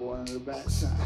boy on the backside.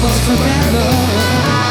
was forever.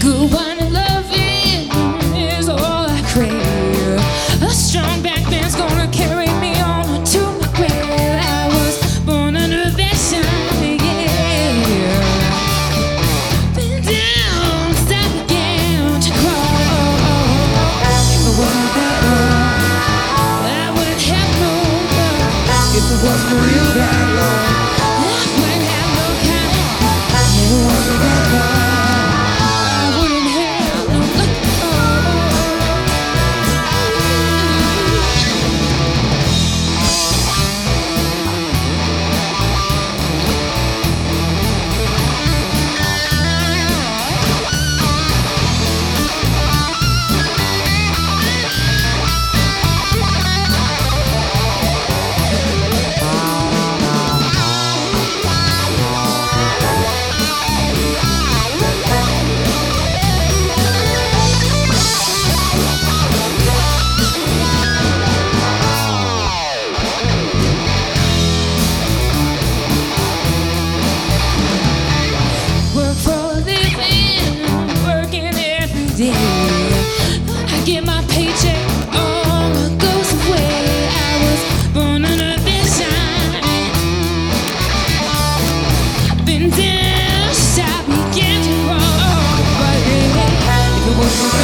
Good wine loving is all I crave. A strong back man's gonna carry me on to my grave. I was born under yeah. Been down, again to crawl. I would have if it was for real. Thank you.